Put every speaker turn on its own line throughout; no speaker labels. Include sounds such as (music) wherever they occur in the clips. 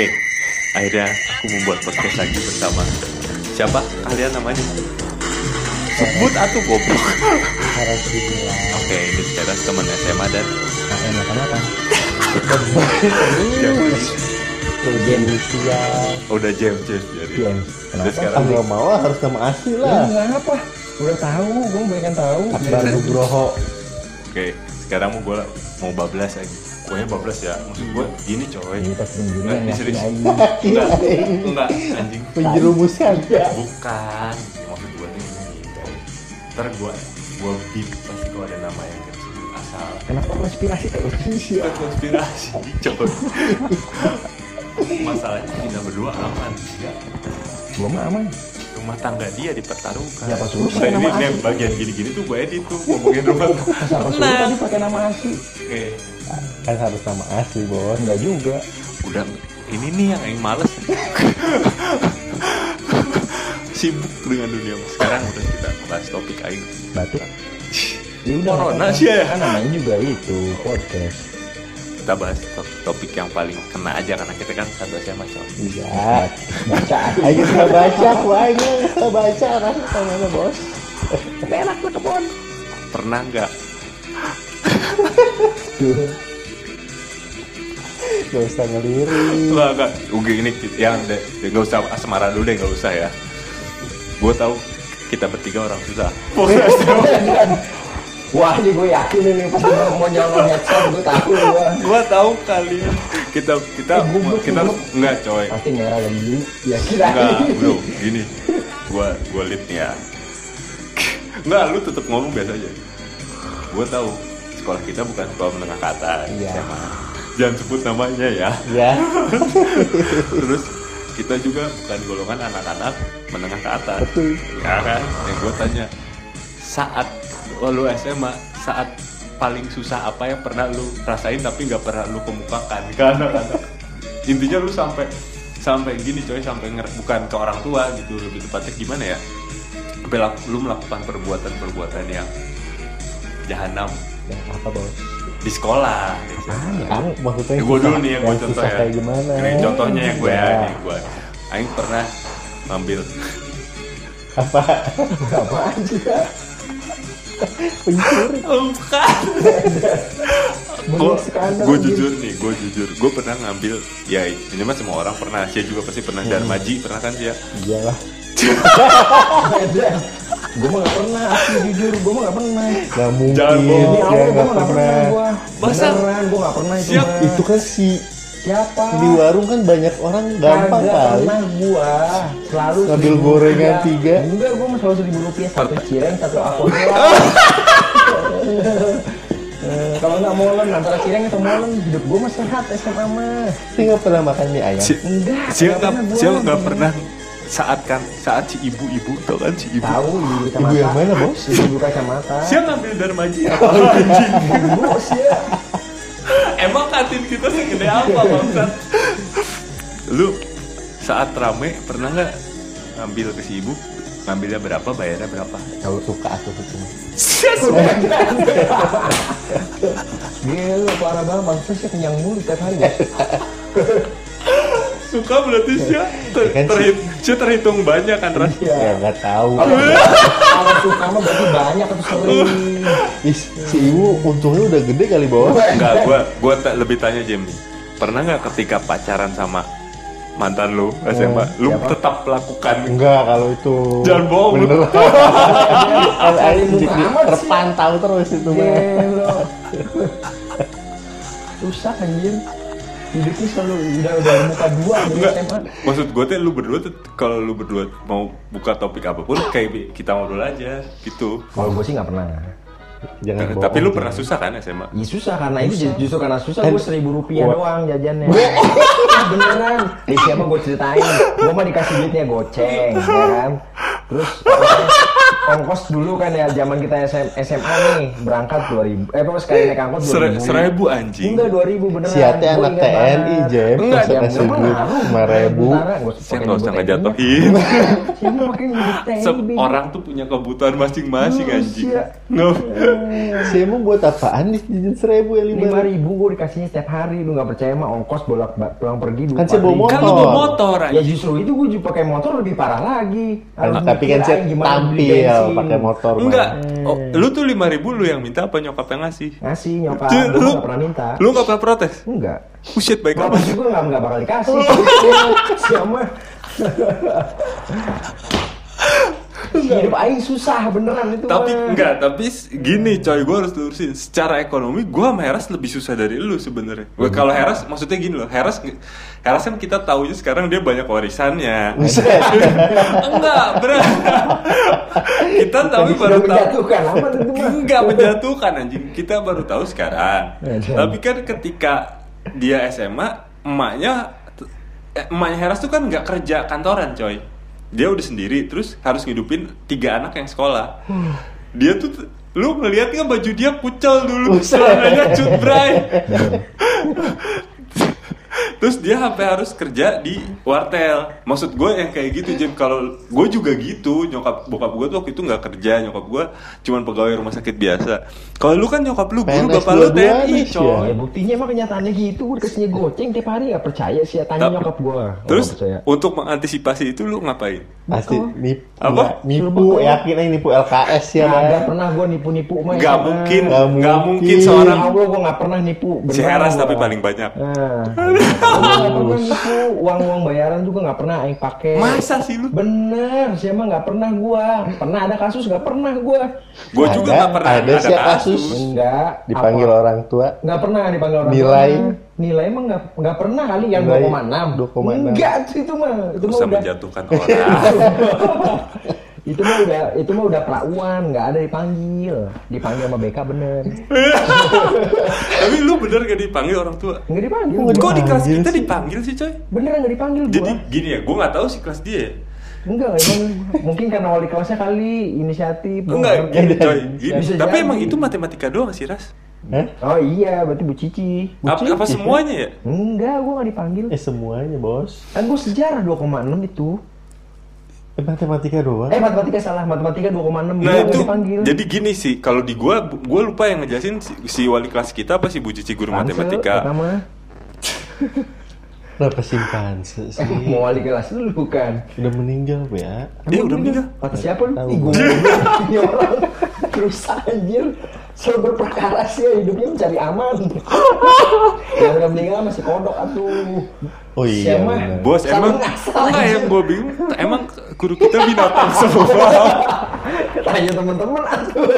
Oke, akhirnya aku membuat podcast lagi bersama siapa? Kalian namanya? Sebut atuh goblok.
harus dibilang
Oke, ini sekarang teman SMA dan
nah, enak enakan
yang
tuh Indonesia
udah jam jam jadi.
James
Terus
kenapa
sekarang
nggak mau harus nama asli
ya
lah
nggak apa udah tahu gue banyak yang tahu.
Akbar Nugroho.
Oke, sekarang mau gue mau bablas lagi. Pokoknya bablas ya. Maksud gue gini coy.
ini pas penjuru
Nggak,
yang
ini
ngasih
serius. Enggak, enggak anjing.
penjerumuskan
Bukan. Maksud gue tuh gini. kayak, Ntar gue gue beep pasti kalau ada nama yang gak disebut asal.
kenapa konspirasi terus
Bukan konspirasi, coy. Masalahnya kita berdua aman. Ya.
gue mah aman
Rumah tangga dia dipertaruhkan.
Siapa suruh
Nah,
pakai
ini,
nama
ini
asli?
bagian gini-gini tuh gue edit tuh ngomongin rumah tangga.
siapa suruh tadi pakai nama asli
Oke,
kan harus nama asli bos
enggak juga
udah ini nih yang yang males sibuk dengan dunia sekarang udah kita bahas topik aing
batuk ya
Corona
apa-apa.
sih ya.
kan namanya juga itu podcast
kita bahas to- topik yang paling kena aja karena kita kan satu SMA coy
iya
baca
ayo kita baca aku aja kita baca kan namanya bos.
Enak tuh kebon.
Pernah nggak?
Gak usah ngelirik.
Nggak nggak. Ugi ini yang deh nggak usah asmara dulu deh nggak usah ya. Gue tahu kita bertiga orang susah (laughs)
Wah, ini gue yakin ini pas dia mau nyolong headset, gue takut gue.
gue tahu kalian kita kita
Eh, goblok,
kita
goblok.
nggak coy
Pasti merah dan biru. Ya kira.
Enggak, bro, gini. Gua gua lead nih ya. Enggak, lu tetap ngomong biasa aja. Gua tahu sekolah kita bukan sekolah menengah ke atas.
Iya.
SMA. Jangan sebut namanya ya.
ya
Terus kita juga bukan golongan anak-anak menengah ke atas.
betul
Ya kan? Yang gua tanya saat lu SMA saat paling susah apa yang pernah lu rasain tapi nggak pernah lu kemukakan? (laughs) Karena intinya lu sampai sampai gini coy sampai nger bukan ke orang tua gitu lebih tepatnya gimana ya? Sampai lu melakukan perbuatan-perbuatan yang jahanam.
Yang apa bos?
Di sekolah. Gitu.
kan maksudnya
Ya, gue dulu nih yang gue contoh ya.
kayak gimana?
Ini contohnya yang gue ya,
Ya.
nih gue Aing pernah ngambil
apa? (laughs)
Apaan sih?
Pencuri.
Bukan. Gue gue jujur nih gue jujur. Gue pernah ngambil ya ini mah semua orang pernah Sia juga pasti pernah. Darmaji pernah kan Sia?
Iyalah. (laughs)
Gue mah gak pernah, asli jujur, gue mah gak pernah.
nggak mungkin.
Jangan bohong.
Dia
Allah, gue
nggak
mah gak
pernah
pernah. gue. Beneran, gue gak pernah itu
Siap.
itu kan si
Siapa?
di warung kan banyak orang gampang kali.
pernah gua. Selalu
Ngambil gorengan tiga.
Enggak, gua mah selalu seribu rupiah. Satu cireng, satu apel (laughs) Eh, Kalau nggak molen, antara cireng atau molen Hidup gua mah sehat SMA mah.
Sih nggak pernah makan mie ayam?
Si-
Enggak,
Sia
nggak gua.
nggak pernah saat kan saat si ibu-ibu tau kan si ibu?
Tahu ibu kacamata.
Ibu yang mana, Bos?
Ibu kacamata.
Sia ngambil Darmaji apa anjing
Bos ya
emang kantin kita segede apa bangsat lu saat rame pernah nggak ngambil ke si ibu ngambilnya berapa bayarnya berapa?
Kalau suka aku suka.
Gila, parah banget. Sih kenyang mulu tiap hari ya
suka berarti Sia ter,
Ya kan,
terhit- Sia terhitung banyak kan Ras
ya nggak tahu
Kalau suka mah berarti banyak atau sering (laughs)
Ih, si ibu untungnya udah gede kali bos (laughs)
Enggak, gua gua tak lebih tanya Jamie. Pernah nggak ketika pacaran sama mantan lu SMA, lu
siapa?
tetap lakukan
enggak kalau itu
Jangan bohong, lu.
beneran (laughs) Kan
sih.
terpantau terus itu mah.
Rusak anjir. Hidupnya selalu udah udah muka dua dari
Enggak.
SMA.
Maksud gue tuh lu berdua tuh kalau lu berdua mau buka topik apa pun kayak kita ngobrol aja gitu.
Kalau gue sih nggak pernah.
jangan bohong
Tapi lu pernah susah kan SMA?
Ya susah karena itu ju- justru karena susah gue seribu rupiah
Wah.
doang jajannya. (laughs) Ah, beneran. Di siapa gue ceritain. Gue mah dikasih duitnya goceng, ya kan. Terus ongkos dulu kan ya zaman kita SM, SMA nih berangkat 2000 eh pokoknya sekali naik angkot 2000
Sere- seribu anjing.
enggak 2000 beneran
Siate
Gua
anak TNI,
banget.
Jem.
Enggak,
Pas.
Tentara, nggak usah
Saya (laughs)
pakai
nggak usah ngejatuhin.
Siapa
orang tuh punya kebutuhan masing-masing anjing. No.
Saya mau buat apaan nih jajan seribu ya lima ribu?
gue dikasihnya setiap hari lu nggak percaya mah ongkos bolak pulang pergi
Kan saya bawa
ribu.
Kan lu bawa motor
ya justru itu gue juga pakai motor lebih parah lagi
Tapi kan saya
"Ay, gimana beli
tampil
bensin."
pakai motor.
Enggak. Oh, lu tuh lima ribu lu yang minta apa nyokap yang ngasih?
ngasih nyokap
Cuy,
gue
lu
nggak pernah minta
Lu nggak pernah protes?
enggak
Buset baik
juga nggak nggak bakal dikasih (laughs) siapa (laughs) hidup aing susah beneran itu
Tapi
mah.
enggak, tapi gini coy, gue harus lurusin. Secara ekonomi, gue sama Heras lebih susah dari lu sebenarnya. Gua Kalau Heras, maksudnya gini loh, Heras, Heras kan kita tahunya sekarang dia banyak warisannya. (laughs) Enggak, berat. kita tahu
Tadi
baru tahu. Enggak menjatuhkan anjing. Kita baru tahu sekarang. Tapi kan ketika dia SMA, emaknya eh, emaknya Heras tuh kan nggak kerja kantoran, coy. Dia udah sendiri, terus harus ngidupin tiga anak yang sekolah. Dia tuh lu ngeliat nggak baju dia kucel dulu, celananya cutbray. (laughs) Terus dia sampai harus kerja di wartel. Maksud gue yang kayak gitu Jim. Kalau gue juga gitu, nyokap bokap gue tuh waktu itu nggak kerja, nyokap gue cuman pegawai rumah sakit biasa. Kalau lu kan nyokap lu guru,
PNS
bapak lu TNI, coy.
ya buktinya emang kenyataannya gitu gue dikasihnya goceng tiap hari gak percaya sih ya tanya
Tapi-
nyokap gue
Terus untuk mengantisipasi itu lu ngapain?
Pasti nipu.
Apa?
Nipu, yakin aja nipu LKS ya.
Nggak pernah gue nipu-nipu mah
Gak
SMA.
mungkin,
Nggak
nggak mungkin
mungkin.
seorang
Ya Allah gue gak pernah nipu
si Heras tapi paling banyak.
Nipu uang-uang bayaran juga gak pernah aing pakai.
Masa sih lu?
Bener, siapa gak pernah gua. Pernah ada kasus gak pernah gua.
Gue juga
Ada-
nggak pernah
ada sih kasus.
Enggak.
Dipanggil
apa?
orang tua.
Nggak pernah dipanggil orang
Nilai?
tua. Nilai emang nggak nggak pernah kali yang
Nilai
2,6.
2,6.
Enggak itu mah. Itu mah
Bisa
udah
menjatuhkan orang. (laughs)
itu mah udah itu mah udah prauan, nggak ada dipanggil. Dipanggil sama BK bener. (laughs)
tapi lu bener gak dipanggil orang tua?
Nggak dipanggil.
Kok
gua.
Kok di kelas kita
sih?
dipanggil sih coy?
Beneran nggak dipanggil gua.
Jadi gini ya, gue nggak tahu sih kelas dia. ya.
Enggak, emang mungkin karena wali kelasnya kali inisiatif.
Enggak, gini coy. (laughs) Gini. Tapi
jadi.
emang itu matematika doang sih Ras.
Hah?
Oh iya, berarti Bu Cici. Bu
Apa, apa semuanya ya?
Enggak, gua nggak dipanggil.
Eh semuanya bos.
Kan gua sejarah 2,6 itu.
Eh matematika doang.
Eh matematika salah, matematika 2,6
Nah itu
dipanggil.
jadi gini sih kalau di gua gua lupa yang ngejelasin si, si wali kelas kita apa si Bu Cici guru
Pansel,
matematika.
Pertama, (laughs)
Kenapa simpan sih? (laughs)
mau wali kelas dulu kan.
Udah meninggal ya?
Dia udah meninggal.
Kata siapa lu?
Tahu.
Ih, gua (laughs) ini orang rusak anjir. Selalu berperkara sih ya, hidupnya mencari aman. Yang udah meninggal masih kodok atuh.
Oh iya,
Siapa?
Bos emang enggak yang gua bingung emang guru kita binatang semua. (laughs)
Tanya teman-teman atuh. (laughs)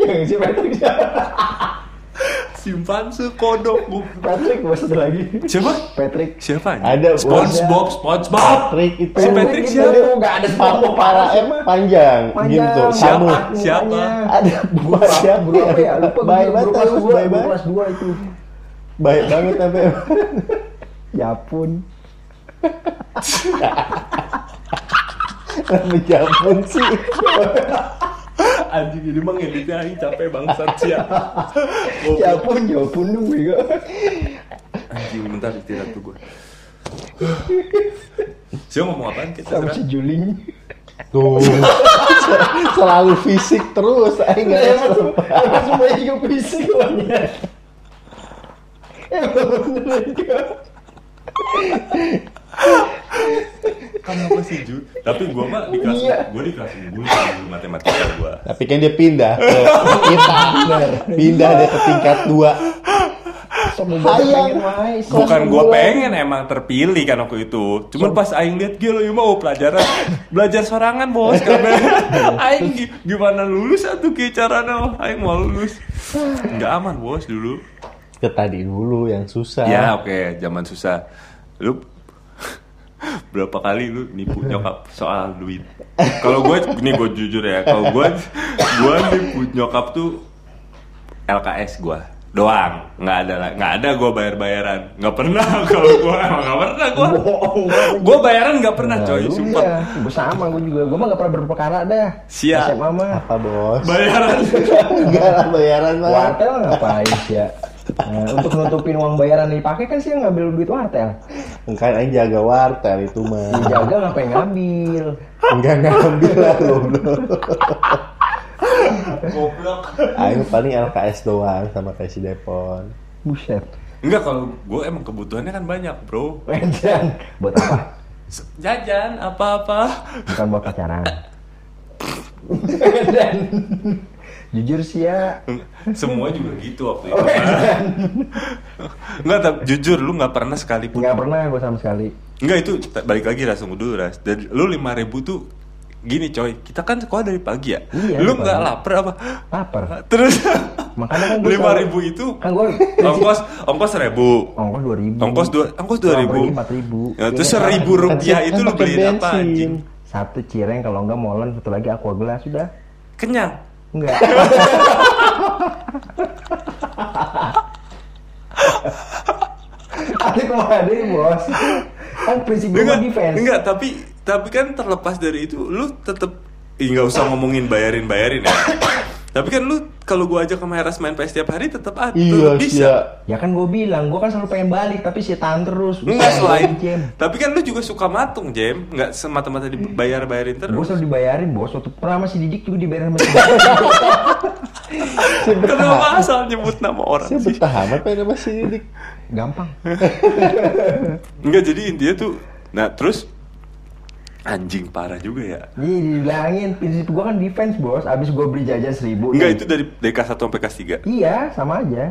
Yang si Patrick siapa?
Simpanse kodok gua.
Patrick satu lagi.
Siapa?
Patrick.
Siapa?
Ada.
SpongeBob, SpongeBob.
Patrick itu.
Si Patrick
itu
siapa?
Nggak ada SpongeBob
para eh, panjang,
Panjang.
gitu.
Siapa? Siapa?
Ada
Guru
siapa?
guru apa ya? Lupa guru, kelas dua,
baik
guru
banget.
kelas 2 itu.
Baik banget tapi (laughs)
Ya pun.
menjapun sih.
Anjing ini mah ngeditnya aing capek bangsat sih ya.
Ya pun, ya pun dong bego.
Anjing bentar istirahat tuh gua. Siapa ngomong apaan kita?
Sama si Juling.
Tuh. (laughs) Selalu fisik terus aing enggak
Emang emang semuanya juga fisik banyak. Emang. (laughs)
Kenapa sih Ju? Tapi gua mah di kelas
Iya.
gua di kelas gua di matematika gua.
Tapi kan dia pindah ke kita. Pindah dia ke tingkat 2.
Sok mau pengen wae. sok.
Bukan gua pengen emang terpilih kan waktu itu. Cuman pas aing lihat gila ya mau pelajaran belajar sorangan bos (laughs) aing gi- gimana lulus atuh ki carana aing mau lulus. Enggak aman bos dulu.
Ke tadi dulu yang susah.
Ya oke, zaman susah. Lu (laughs) berapa kali lu nipu nyokap soal duit? Kalau gue, ini gue jujur ya, kalau gue, gue nipu nyokap tuh LKS gue. doang nggak ada lah nggak ada gue bayar bayaran nggak pernah (laughs) kalau gue emang nggak pernah gue gue bayaran nggak pernah
Nah,
coy sumpah
iya. Gua sama gue juga. Gue mah gak pernah berperkara dah.
Siap.
SMA mah.
Apa bos?
bayaran (laughs)
Enggak lah bayaran mah.
Wartel ngapain sih ya? Nah, untuk nutupin uang bayaran yang dipakai kan sih ngambil duit wartel.
Kan aing jaga wartel itu mah.
Dijaga ngapain ngambil?
Enggak ngambil lah goblok.
goblok
Aing paling LKS doang sama kayak si Depon.
Buset.
Enggak kalau gue emang kebutuhannya kan banyak bro
Wedan. Buat apa?
Jajan apa-apa
Bukan buat pacaran. Wedan. (laughs) Jujur sih ya. (laughs)
semua juga gitu waktu itu. (laughs) Enggak tapi jujur lu nggak pernah sekalipun.
Nggak pernah gue sama sekali.
Enggak itu balik lagi ras dulu ras dan lu lima ribu tuh gini coy kita kan sekolah dari pagi ya?
Iya,
lu nggak lapar apa?
Lapar. (laughs)
terus
Makanya kan
lima ribu itu
Kan gue
ongkos ongkos seribu.
Ongkos dua ribu.
ongkos dua ongkos dua ribu.
empat ribu.
ya, terus
Iya,
seribu rupiah
Kan
itu lu beliin apa anjing?
Satu cireng kalau enggak molen, satu lagi aqua gelas sudah.
kenyang
Enggak. (laughs) Ada ke mana bos? Kan prinsip gue
enggak
defense.
enggak tapi tapi kan terlepas dari itu lu tetep Ih, nggak usah ngomongin bayarin bayarin ya tapi kan lu kalau gua ajak sama Heras main PS tiap hari tetap ada
Iya
tetep bisa
sih.
Ya kan gue bilang, gue kan selalu pengen balik tapi si tahan terus.
Enggak selain
Jam.
Tapi kan lu juga suka matung, Jem. Enggak semata-mata dibayar-bayarin terus.
selalu dibayarin bos. Waktu pernah masih didik juga dibayarin sama si (laughs)
Kenapa asal nyebut nama orang
Saya
sih?
betah amat pengen sama si Didik.
Gampang.
Enggak, jadi intinya tuh Nah, terus anjing parah juga ya.
Iya dibilangin, prinsip gue kan defense bos. Abis gue beli jajan seribu.
Enggak,
nih.
itu dari dari kelas 1 sampai kelas 3.
Iya, sama aja.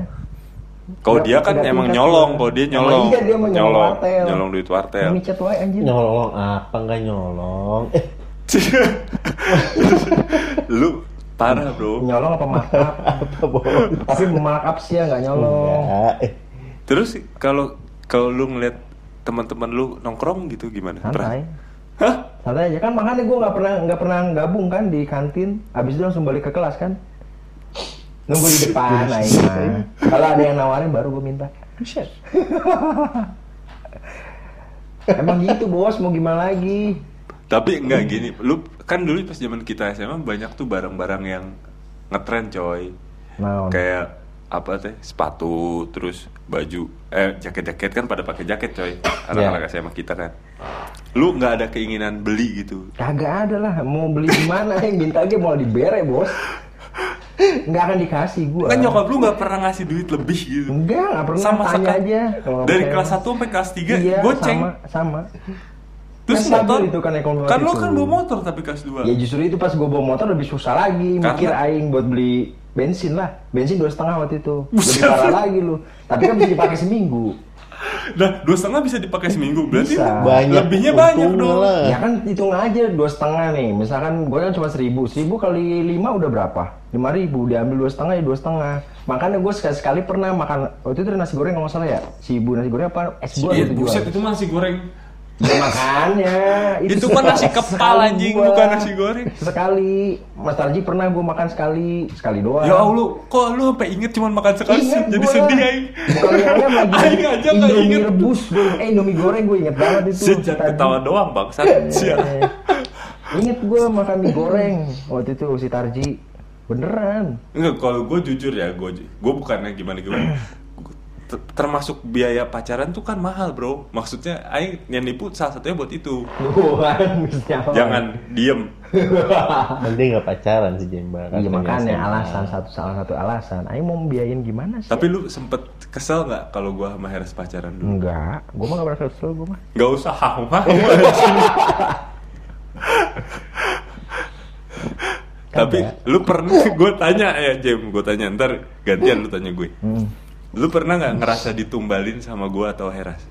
Kalau dia kan emang nyolong, kalau dia nyolong.
iya, dia mau nyolong wartel.
Nyolong duit wartel.
Ini chat wae anjir.
Nyolong apa enggak nyolong? Eh, (laughs)
lu parah, Bro.
Nyolong apa markup? (laughs) Tapi markup sih ya nggak nyolong.
Enggak. Eh,
Terus kalau kalau lu ngeliat teman-teman lu nongkrong gitu gimana?
Santai.
Hah?
Santai aja kan makanya gue nggak pernah nggak pernah gabung kan di kantin. Abis itu langsung balik ke kelas kan. Nunggu di depan aing mah. Kalau ada yang nawarin baru gue minta. (laughs) Emang gitu bos, mau gimana lagi?
Tapi enggak gini, lu kan dulu pas zaman kita SMA banyak tuh barang-barang yang ngetren coy.
Nah,
Kayak apa teh? Sepatu, terus baju, eh jaket-jaket kan pada pakai jaket coy. Anak-anak SMA kita kan. Lu nggak ada keinginan beli gitu.
kagak ada lah. Mau beli di mana yang minta aja mau dibere bos. Nggak akan dikasih gue.
Kan nyokap lu nggak pernah ngasih duit lebih gitu.
Enggak, nggak pernah
Sama
tanya
sekali.
aja. Kalau
Dari kelas 1 sampai kelas 3
iya,
goceng.
Sama, sama.
Terus
Kan
motor
itu kan ekonomi
Kan lu
itu.
kan bawa motor tapi kelas 2.
Ya justru itu pas gue bawa motor lebih susah lagi
Karena-
mikir aing buat beli bensin lah. Bensin dua setengah waktu itu. Lebih parah lagi lu. Tapi kan bisa dipakai seminggu.
Nah, dua setengah bisa dipakai seminggu. Berarti
Bisa.
Banyak
lebihnya banyak dong.
lah.
Ya kan hitung aja dua setengah nih. Misalkan gue kan cuma seribu, seribu kali lima udah berapa? Lima ribu. Diambil dua setengah ya dua setengah. Makanya gue sekali sekali pernah makan waktu itu ada nasi goreng kalau nggak salah ya. Si ibu nasi goreng apa? Es buah
Iya,
gitu jual.
buset itu nasi goreng.
Ya, makanya
Itu kan nasi kepal anjing,
gua.
bukan nasi goreng.
Sekali, Mas Tarji pernah gue makan sekali, sekali doang.
Ya Allah, kok lu sampai inget cuma makan sekali sih?
Ingat
Jadi
gua.
sedih aing.
Bukan lagi. (laughs)
Aing aja nggak inget.
rebus gue. Eh Indomie goreng gue inget banget itu.
Sejak ketawa doang, bangsat. Sial.
Eh, (laughs) Inget gue makan mie goreng waktu itu si Tarji. Beneran.
Enggak, kalau gue jujur ya, gue gue bukannya gimana gimana. Termasuk biaya pacaran tuh kan mahal, bro. Maksudnya, aing yang nipu salah satunya buat itu.
Bukan?
Jangan diem. (laughs)
Nanti nggak pacaran sih Jemba.
Iya makanya alasan satu salah satu alasan. Ayo mau biayain gimana sih?
Tapi lu sempet kesel nggak kalau gue sama Heras pacaran dulu?
enggak, gue mah gak pernah kesel gue mah.
Gak usah hama. Tapi lu pernah gue tanya ya Jem, gue tanya ntar gantian lu tanya gue.
Hmm.
Lu pernah nggak ngerasa ditumbalin sama gue atau Heras?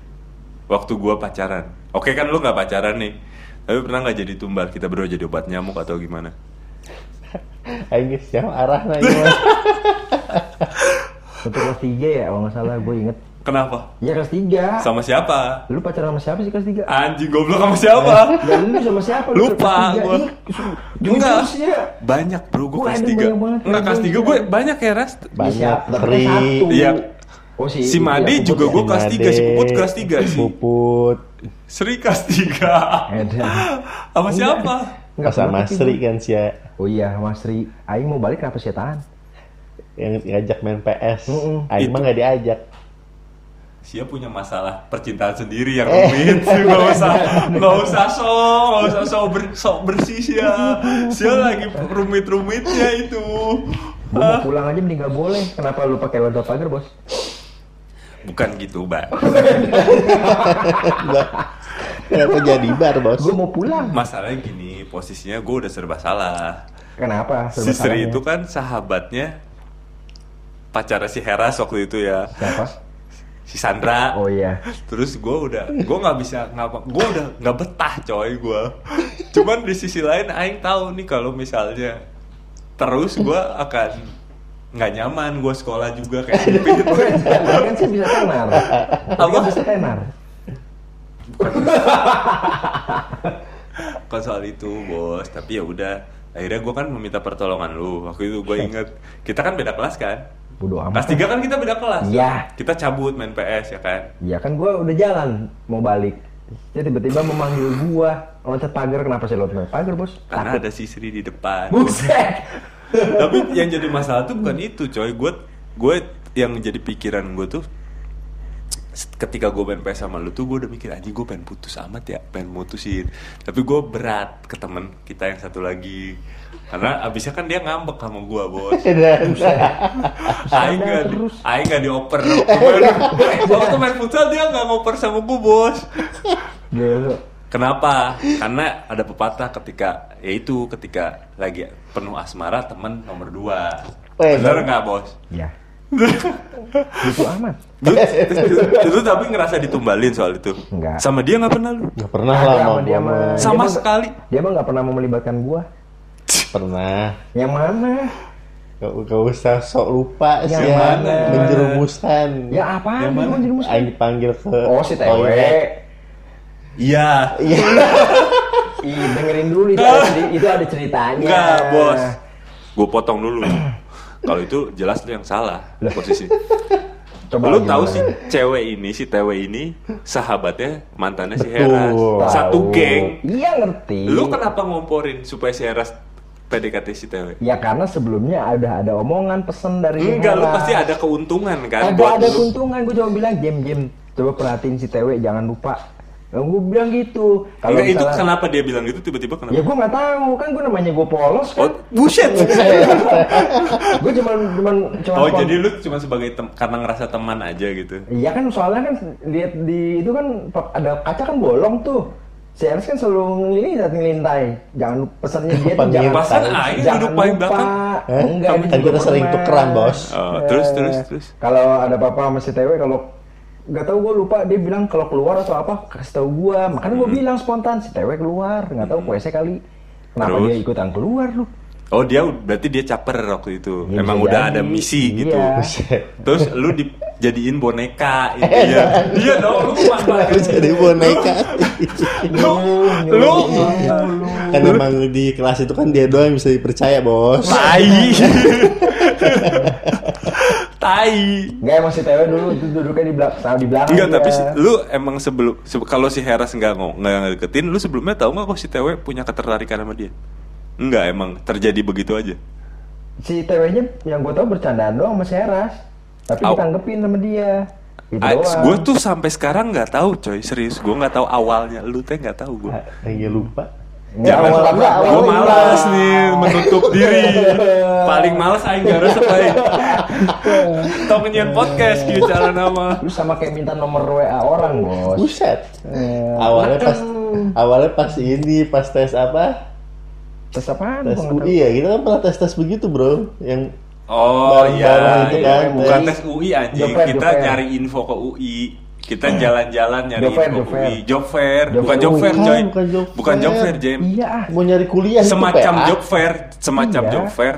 Waktu gue pacaran. Oke kan lu nggak pacaran nih. Tapi pernah nggak jadi tumbal kita berdua jadi obat nyamuk atau gimana?
Jauh arahna ieu mah.
Untuk tiga ya, kalau nggak salah gue inget
Kenapa?
Ya kelas 3.
Sama siapa?
Lu pacaran sama siapa sih kelas 3?
Anjing goblok sama siapa?
Dan lu sama siapa? Lu
Lupa
jujur
Enggak.
ya.
Banyak bro, gue
Gua
kelas
ada
3
banyak banget
Enggak kelas
kelas
3 gue banyak ya Ras
Banyak Tri.
satu.
Iya.
Oh si,
Si
itu
Made
ya,
juga gua
ya?
kelas tiga, si Puput kelas tiga sih.
Puput.
Sri kelas 3
Edan.
Sama siapa?
Enggak
sama Sri kan sih ya.
Oh iya, Mas Sri. Aing mau balik kenapa sih tahan?
Yang ngajak main PS. Aing mah nggak diajak.
Sia punya masalah percintaan sendiri yang (laughs) rumit Nggak usah Nggak usah sok Nggak usah sok, ber, sok bersih Sia Sia lagi rumit-rumitnya itu
Gua mau pulang aja mending gak boleh. Kenapa lu pakai lewat pagar, Bos?
Bukan gitu Mbak (laughs)
Kenapa jadi bar bos?
Gua mau pulang.
Masalahnya gini Posisinya gue udah serba salah
Kenapa?
Si
Serba
Sri
salahnya.
itu kan sahabatnya Pacarnya si Heras waktu itu ya
Siapa?
Si Sandra
Oh iya.
Terus gue udah, gue nggak bisa ngapa, gue udah nggak betah coy gue. Cuman di sisi lain, Aing tahu nih kalau misalnya terus gue akan nggak nyaman gue sekolah juga kayak sempit.
kan sih bisa tenar.
Apa?
Bisa tenar.
Bukan soal itu bos, tapi ya udah. Akhirnya gue kan meminta pertolongan lu. Waktu itu gue inget, kita kan beda kelas kan.
Bodo amat.
Kelas 3 kan kita beda kelas.
Iya.
Kita cabut main PS ya kan.
Ya kan gua udah jalan mau balik. Dia tiba-tiba memanggil gua loncat pagar kenapa sih loncat pagar bos?
Karena
Takut.
ada si Sri di depan.
Buset.
tapi yang jadi masalah tuh bukan itu coy gue gue yang jadi pikiran gue tuh ketika gue main PS sama lu tuh gue udah mikir anjing gue pengen putus amat ya pengen mutusin tapi gue berat ke temen kita yang satu lagi karena abisnya kan dia ngambek sama gue bos (laughs) Aing gak, di. Aing gak dioper Waktu main futsal dia gak ngoper sama gue bos. Kenapa? Karena ada pepatah ketika yaitu ketika lagi penuh asmara temen nomor dua.
Weh,
Bener
bang.
nggak bos?
Ya. Gitu amat.
Lu, lu tapi ngerasa ditumbalin soal itu?
Enggak.
Sama dia nggak pernah lu?
Nggak pernah lah
sama
mau
dia mah.
Sama
Dia
sekali.
Dia mah nggak pernah mau melibatkan gua.
Pernah.
Yang mana?
Gak, gak usah sok lupa sih
Yang
ya.
mana?
Menjerumuskan.
Ya apa?
Yang mana?
Aing dipanggil ke
Oh si. Tewe.
Iya.
Iya. (laughs)
Ih, dengerin dulu itu itu ada ceritanya.
Enggak bos. Gue potong dulu. (clears throat) Kalau itu jelas lu yang salah posisi. (laughs)
Coba
lu tahu sih cewek ini si Tewe ini sahabatnya mantannya si Heras.
Betul.
Satu
Tahu.
geng.
Iya ngerti.
Lu kenapa ngomporin supaya si Heras PDKT si Tewe?
Ya karena sebelumnya ada ada omongan pesen dari
Enggak, lu pasti ada keuntungan kan
Ada ada
lu.
keuntungan. Gue cuma bilang Jem Jem coba perhatiin si Tewe jangan lupa. Gue bilang gitu.
Enggak, itu kenapa dia bilang gitu tiba-tiba kenapa?
Ya gue nggak tahu kan gue namanya gue polos
Oh,
kan.
buset. (laughs)
gue cuma cuma cuma
oh, jadi lu cuma sebagai tem- karena ngerasa teman aja gitu.
Iya kan soalnya kan lihat di itu kan ada kaca kan bolong tuh. Si Ernest kan selalu ini saat ngelintai. Jangan lupa pesannya dia tuh jangan
Pasan aing
jangan
duduk paling
lupa.
belakang.
Eh,
Enggak,
kan- kita sering tukeran, Bos.
Oh, terus, terus, terus.
Kalau ada apa-apa sama si Tewe kalau nggak tahu gue lupa dia bilang kalau keluar atau apa kasih tahu gue makanya gue bilang spontan si Tewe keluar nggak tahu WC kali kenapa
Terus?
dia ikutan keluar lu
Oh, dia berarti dia caper waktu itu.
Ya,
Emang udah
jadi.
ada misi
Iya.
gitu. (laughs) Terus lu dijadiin boneka intinya. (laughs) Iya dong, lu manfaatin
jadi boneka.
Lu, (laughs) lu,
kan emang di kelas itu kan dia doang yang bisa dipercaya, Bos.
tai. Tai.
nggak emang si Tewe dulu itu duduknya di belakang di belakang
Enggak, tapi si- lu emang sebelum se- kalau si Heras nggak ngomong nggak deketin, lu sebelumnya tahu nggak kok si Tewe punya ketertarikan sama dia? Enggak, emang terjadi begitu aja.
si Tewe-nya yang gue tahu bercandaan doang sama si Heras tapi
Au.
ditanggepin sama dia gitu
gue tuh sampai sekarang nggak tahu, coy. Serius, gue nggak tahu awalnya. Lu teh nggak tahu gue.
Yang lupa.
Jangan,
awal-
enggak,
awal-
gue
awal-
malas nih menutup diri. (laughs) Paling malas aing gak resep aing. Tau nyenyian podcast gitu cara nama.
lu sama kayak minta nomor WA orang bos
Buset.
Eh,
Awalnya pas awalnya pas ini pas tes apa?
tes apaan
Tes UI ya. Kita kan pernah tes-tes begitu, Bro. Yang
Oh iya,
itu kan,
bukan
tes.
UI anjing. Kita nyari info ke UI. Kita jalan-jalan nyari
Job fair,
info
job fair.
UI. Job fair, bukan job fair,
Bukan,
coy.
bukan job
Bukan job
fair.
Jem.
iya ah.
mau nyari kuliah
Semacam
PA.
job fair, semacam
Iya.
job fair.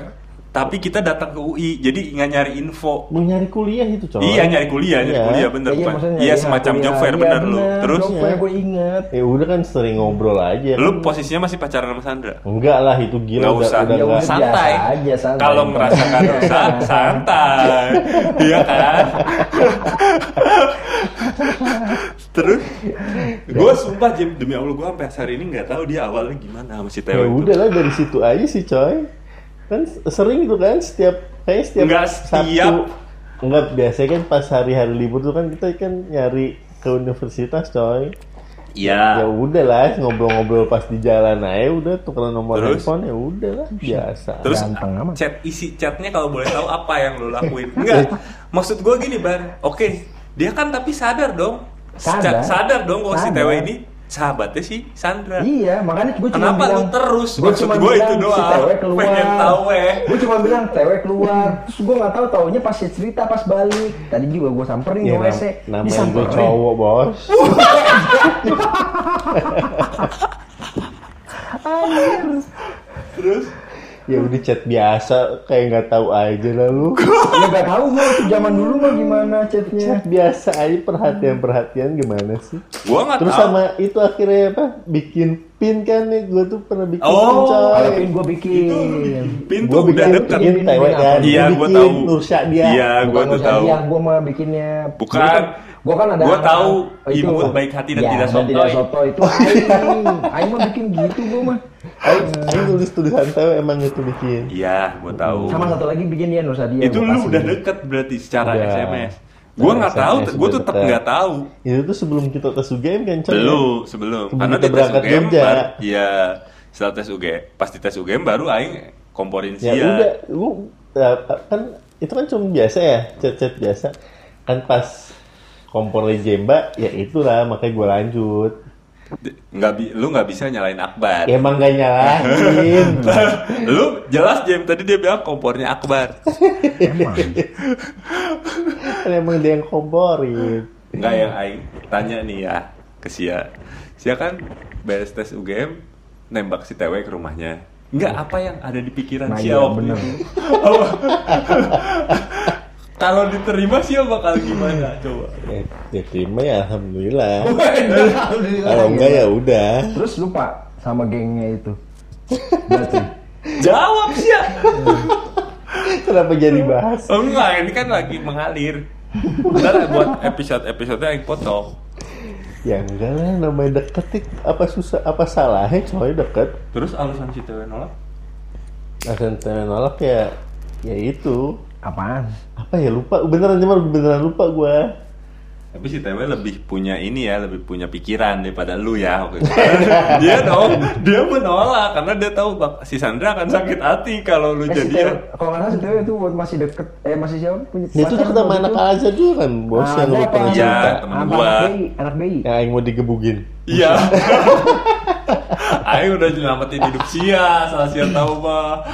Tapi kita datang ke UI jadi nggak nyari info
Mau nyari kuliah itu coy.
iya nyari kuliah nyari
Iya.
kuliah bener
Iya,
iya semacam
kuliah.
job fair
Iya,
bener lu terus
job fair gue inget
Ya udah kan sering ngobrol aja.
lu
kan.
posisinya masih pacaran sama Sandra
Enggak lah itu gila
Nggak
udah
usah.
udah
Ya udah.
santai.
aja, santai.
Kalau ngerasa nggak dosa, santai. Iya kan? Terus, gue sumpah Jim demi Allah gue sampai hari ini nggak tahu dia awalnya gimana sama si
Ya udah lah dari situ aja sih coy. Kan sering itu kan setiap kayak setiap
Nggak setiap.
Enggak biasanya kan pas hari-hari libur tuh kan kita kan nyari ke universitas coy. Ya
Iya.
udah lah ngobrol-ngobrol pas di jalan aja udah tukeran nomor
Terus?
handphone ya udah lah biasa.
Terus
Ganteng amat.
chat isi chatnya kalau boleh tahu apa yang lo lakuin? Enggak. Maksud gue gini bar. Oke, dia kan tapi sadar dong.
Sadar.
Sadar, dong kalau si. Teo ini sahabatnya si Sandra.
Iya, makanya gue cuma
Kenapa
bilang
lu terus?
gua
Maksud
cuma
gua
bilang
itu
si
doang.
Tewe keluar.
Pengen tahu, eh.
Gue cuma bilang tewe keluar. Terus gue nggak tahu taunya pas dia cerita pas balik. Tadi juga gue samperin
Ya, nam-
WC.
namanya gue cowok bos. (laughs)
Terus
ya udah chat biasa kayak nggak tahu aja lah lu. (laughs)
Ya nggak tahu gue itu zaman dulu mah gimana chatnya.
chat biasa aja perhatian perhatian gimana sih?
gue nggak
Terus
tahu.
sama itu akhirnya apa? Bikin pin kan nih, gue tuh pernah bikin
Oh,
pin coy.
Pin gue bikin.
Pin
Gue
tuh udah deket.
pin tewe kan.
Iya,
Gua
gue tahu.
Nursa dia.
Iya, gue tuh tahu.
Dia, gue mah bikinnya.
Bukan.
Gue kan ada.
Gua tahu
Oh,
imut, baik hati, dan
Ya,
tidak sotoy.
tidak sotoy. Itu (laughs) Aing. Aing mah bikin gitu gue mah.
Aing Aing tulis tulisan tewe emang itu bikin.
Iya, gue tahu.
Sama satu lagi bikin dia Nusa dia.
itu lu udah deket berarti secara. SMS. Gue
Nah,
nggak tahu, gue
udah
tetap nggak tahu.
Itu tuh sebelum kita tes UGM kan coy.
Belum, sebelum.
Sebelum
Karena
kita
tes
berangkat
UGM
Jogja.
baru, iya setelah tes UGM, pasti tes UGM baru Aing komporin
Ya
sia.
udah, lu ya, kan itu kan cuma biasa ya, chat-chat biasa. Kan pas kompor di Jemba, ya itulah makanya gue lanjut.
Nggak bi- lu nggak bisa nyalain Akbar.
Ya emang gak nyalahin. (laughs)
lu jelas Jem tadi dia bilang kompornya Akbar. (laughs)
emang dia yang komporin.
Enggak yang Aing tanya nih ya ke Sia. Sia kan beres tes UGM nembak si Tewe ke rumahnya. Enggak apa yang ada di pikiran
Nah,
Sia
iya,
waktu
bener.
itu. Apa? (laughs) Kalau diterima Sia bakal gimana coba?
Ya, ya terima ya alhamdulillah. (laughs)
Alhamdulillah.
Kalau enggak ya udah.
Terus lupa sama gengnya itu. Berarti.
Jawab Sia.
Kenapa jadi bahas?
Oh, enggak, ini kan lagi mengalir. Ntar buat episode-episode yang potong.
Ya enggak lah namanya deket apa susah apa salahnya coy deket.
Terus alasan si Tewe nolak?
Akan nolak ya ya itu
Apaan?
apa ya lupa beneran cuma beneran lupa gua.
Tapi si Tewe lebih punya ini ya, lebih punya pikiran daripada lu ya. waktu itu. (laughs) dia dong, dia menolak karena dia tahu bak si Sandra akan sakit hati kalau lu
Eh, si
jadi
kalau nggak salah si Tewe itu masih deket, eh masih siapa? Punya
Ya itu deket sama anak aja juga kan bos
Ah,
yang lu pernah
Iya,
cerita.
temen
anak
gua.
bayi, anak bayi.
Yang (laughs) aing mau digebugin.
Iya. Ayo udah nyelamatin hidup Sia, salah Sia tahu mah.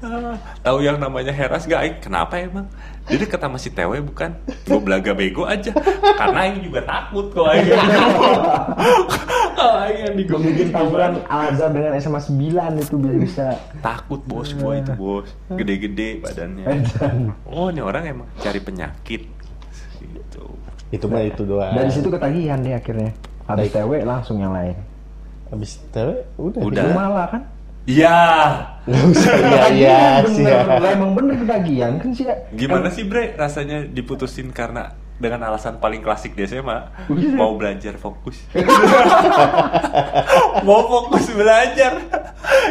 Ah, Tahu yang namanya Heras gak? Aing kenapa emang? Dia deket sama si Tewe bukan? Gue belaga bego aja. Karena Aing juga takut kok Aing. (laughs) Kalau Aing yang
bikin tawuran? Al Azhar dengan SMA 9 itu bisa bisa.
Takut bos gue itu bos. Gede-gede badannya. Oh ini orang emang cari penyakit. Gitu.
Itu mah itu doang.
Dari situ ketagihan deh akhirnya. Habis. Tewe langsung yang lain.
habis tewe udah.
Udah.
Malah kan?
Iya.
Nggak usah iya iya sih ya.
Emang bener ketagihan kan sih ya.
Gimana sih Bre rasanya diputusin karena dengan alasan paling klasik di SMA
Iya.
mau belajar fokus (laughs) mau fokus belajar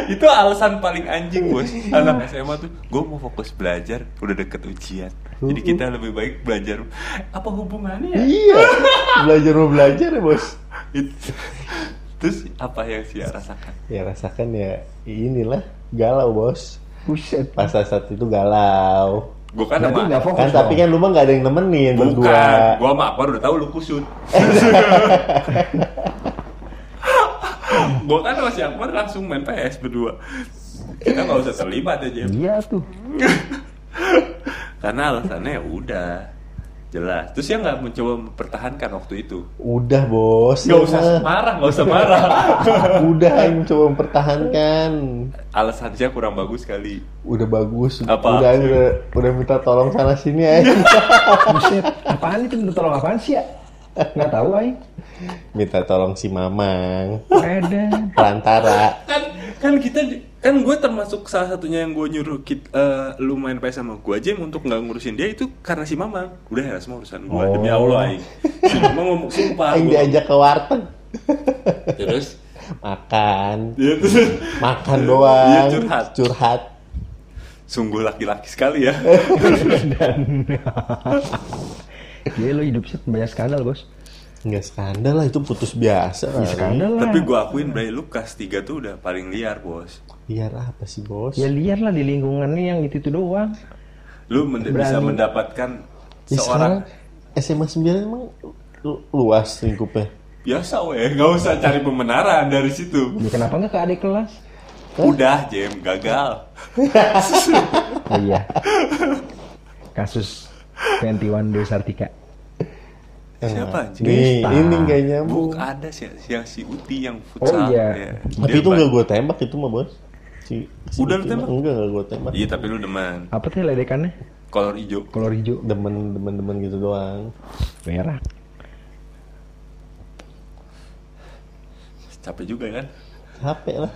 itu alasan paling anjing bos anak SMA tuh gue mau fokus belajar udah deket ujian jadi kita lebih baik belajar apa hubungannya ya?
Iya. Belajar mau belajar ya bos.
Terus apa yang sih rasakan
Ya rasakan ya inilah galau bos.
Buset.
Pas saat itu galau.
gue kan
Berarti
sama
fokus
Kan tapi
dong.
kan lu mah gak ada yang nemenin
bukan
berdua.
gue sama Akbar udah tahu lu kusut (laughs) gue kan sama si Akbar langsung main PS berdua kita nggak usah terlibat aja
Iya tuh. (laughs)
karena alasannya ya udah jelas terus dia nggak mencoba mempertahankan waktu itu
Udah bos.
nggak
ya
usah marah nggak usah marah (laughs)
Udah Aing coba mempertahankan.
alasan saya kurang bagus kali
Udah bagus.
Apa?
Udah udah, udah minta tolong sana sini Aing. (laughs)
Buset, apaan itu minta tolong apaan sih ya? Nggak tahu aing.
minta tolong si Mamang.
Ada.
Perantara.
kan kan kita di- kan gue termasuk salah satunya yang gue nyuruh kit, eh, lu main PS sama gue aja untuk nggak ngurusin dia itu karena si Mamang udah ya semua urusan gue
Oh.
demi Allah Aing si Mamang ngomong sumpah
Aing
gua-
diajak ke warteg.
terus
Makan.
dia tuh
Makan doang.
Iya, curhat.
Curhat.
sungguh laki-laki sekali ya (laughs)
Gila lo hidup set banyak skandal bos.
Nggak skandal lah itu putus biasa
Ya, skandal lah.
tapi gue akuin Bray lu kelas 3 tuh udah paling liar bos
Biar apa sih bos?
Ya liar lah di lingkungannya yang itu itu doang.
lu men- bisa
Berani.
mendapatkan
Ya,
seorang
SMA 9 emang lu- luas lingkupnya.
biasa weh nggak usah cari pembenaran dari situ
Ya kenapa nggak ke adik kelas?
udah Jem gagal
Oh (laughs) iya. Kasus 21 Desartika.
siapa anjing
Nih, ini nggak nyambung.
Buk ada sih yang si Uti yang futsal.
Oh, iya.
ya.
Tapi
Dia
itu nggak gue tembak itu mah bos. Si, si
Udah lu tembak?
Enggak nggak gue tembak.
Iya tapi lu demen.
Apa tuh ledekannya?
Kolor hijau.
Kolor hijau.
Demen demen demen gitu doang.
Merah.
Capek juga kan.
Capek lah.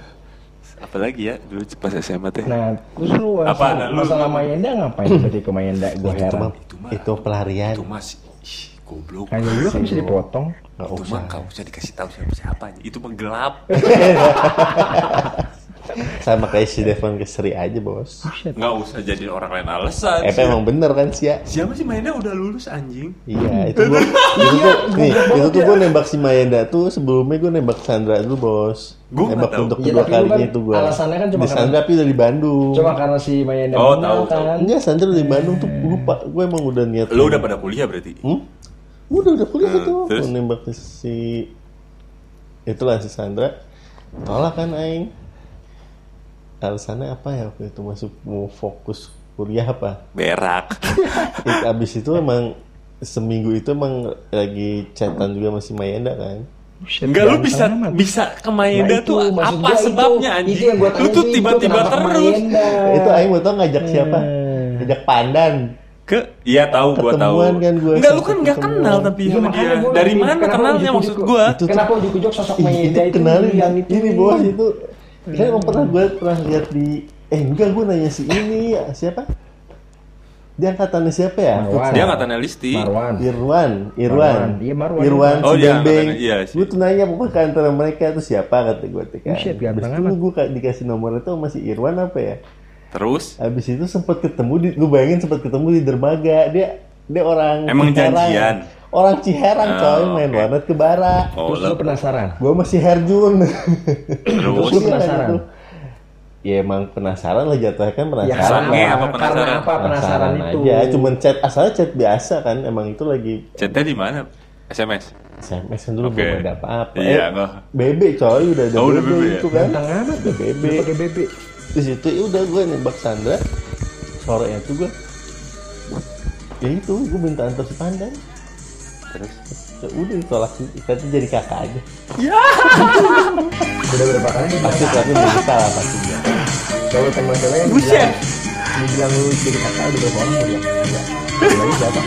Apalagi ya dulu pas SMA teh.
Nah, terus lu
Apa,
masalah,
nah, lu-
masalah
lu-
Mayenda ngapain (clears throat) berarti ke Mayenda? Gue
itu
heran.
mah
Itu mah-
itu pelarian.
Itu masih ih, goblok.
Hanya dulu kan bisa dipotong.
Nggak
itu
usah.
mah kau usah dikasih tahu siapa siapa Itu mah gelap. (laughs)
Sama kayak si Devon Kesri aja bos.
Nggak usah jadi orang lain alasan.
Eh emang bener kan sih ya?
Siapa sih mainnya udah lulus anjing?
Iya, itu (laughs) gua, itu tuh, nih, itu tuh gue nembak si Mayenda tuh sebelumnya gue nembak Sandra dulu bos.
Gua
nembak untuk
Iya,
kedua
lu
kalinya
kan
itu gue.
alasannya kan cuma
di
karena-
Sandra tapi udah di Bandung.
Cuma karena si Mayenda
Oh, tahu,
kan.
Enggak, Sandra udah di Bandung tuh lupa. Gue emang udah niat.
Lu udah pada kuliah berarti?
Hmm? Udah udah kuliah
Hmm,
tuh.
terus?
Gua nembak si itulah si Sandra. Tolak kan aing. Alasannya apa ya waktu itu masuk mau fokus kuliah apa? (laughs)
Berak. (laughs)
It, abis itu emang seminggu itu emang lagi chatan juga masih Mayenda kan.
Enggak lu bisa
amat.
bisa ke Maeda
Nah, itu,
tuh apa
itu.
sebabnya
Itu
anjing?
yang gua
Lu tuh
itu,
tiba-tiba terus.
Mayenda?
itu aing mau tau ngajak siapa?
Hmm.
Ngajak Pandan.
Ke iya tahu gua tahu.
Ketemuan kan gua,
Enggak lu kan enggak
ketemuan.
kenal tapi
Iya,
sama dia. Dari mana
Kenapa
kenalnya maksud
gua?
Itu
Kenapa ujuk-ujuk sosok Mayenda
itu
itu
kenalin
yang itu?
ini bos itu kan emang pernah gue pernah lihat di eh enggak gue nanya si ini siapa dia angkatannya siapa ya
Marwan.
Dia angkatannya Listi.
Marwan.
Irwan Irwan
Marwan. Iya, Marwan.
Irwan
Oh, dia angkatannya, iya sih.
gue tuh nanya pokoknya antara mereka tuh siapa kata gue tuh kan
Buset,
Habis itu gue dikasih nomor itu masih Irwan apa ya
Terus
Habis itu sempat ketemu di lu bayangin sempat ketemu di dermaga dia dia orang
Emang janjian?
Orang Ciherang
Oh,
coy main
oke.
warnet ke bara
oh
Terus lu
lu
penasaran?
gue masih Herjun
terus
lu penasaran?
ya emang penasaran lah jatuhnya kan
Ya,
penasaran
sange
karena
apa
Karena
penasaran?
apa penasaran, itu?
aja cuman chat asalnya chat biasa kan emang itu lagi
chatnya di mana? SMS.
SMS kan dulu
Oke.
belum ada apa-apa
Iya,
eh,
enggak.
BB coy udah ada
Oh,
BB,
BB ya?
itu kan
Ganteng amat
udah BB
Lu pakai BB.
di situ ya udah gue nembak Sandra sorenya tuh gue ya itu gue minta antar si Pandan
Terus
ya udah ditolak kita jadi kakak aja
Udah berapa kali
pasti tapi belum salah pasti dia
Kalau teman cewek yang
Buset.
bilang, dibilang lu jadi kakak udah berapa orang? Udah. Udah. Lagi berapa?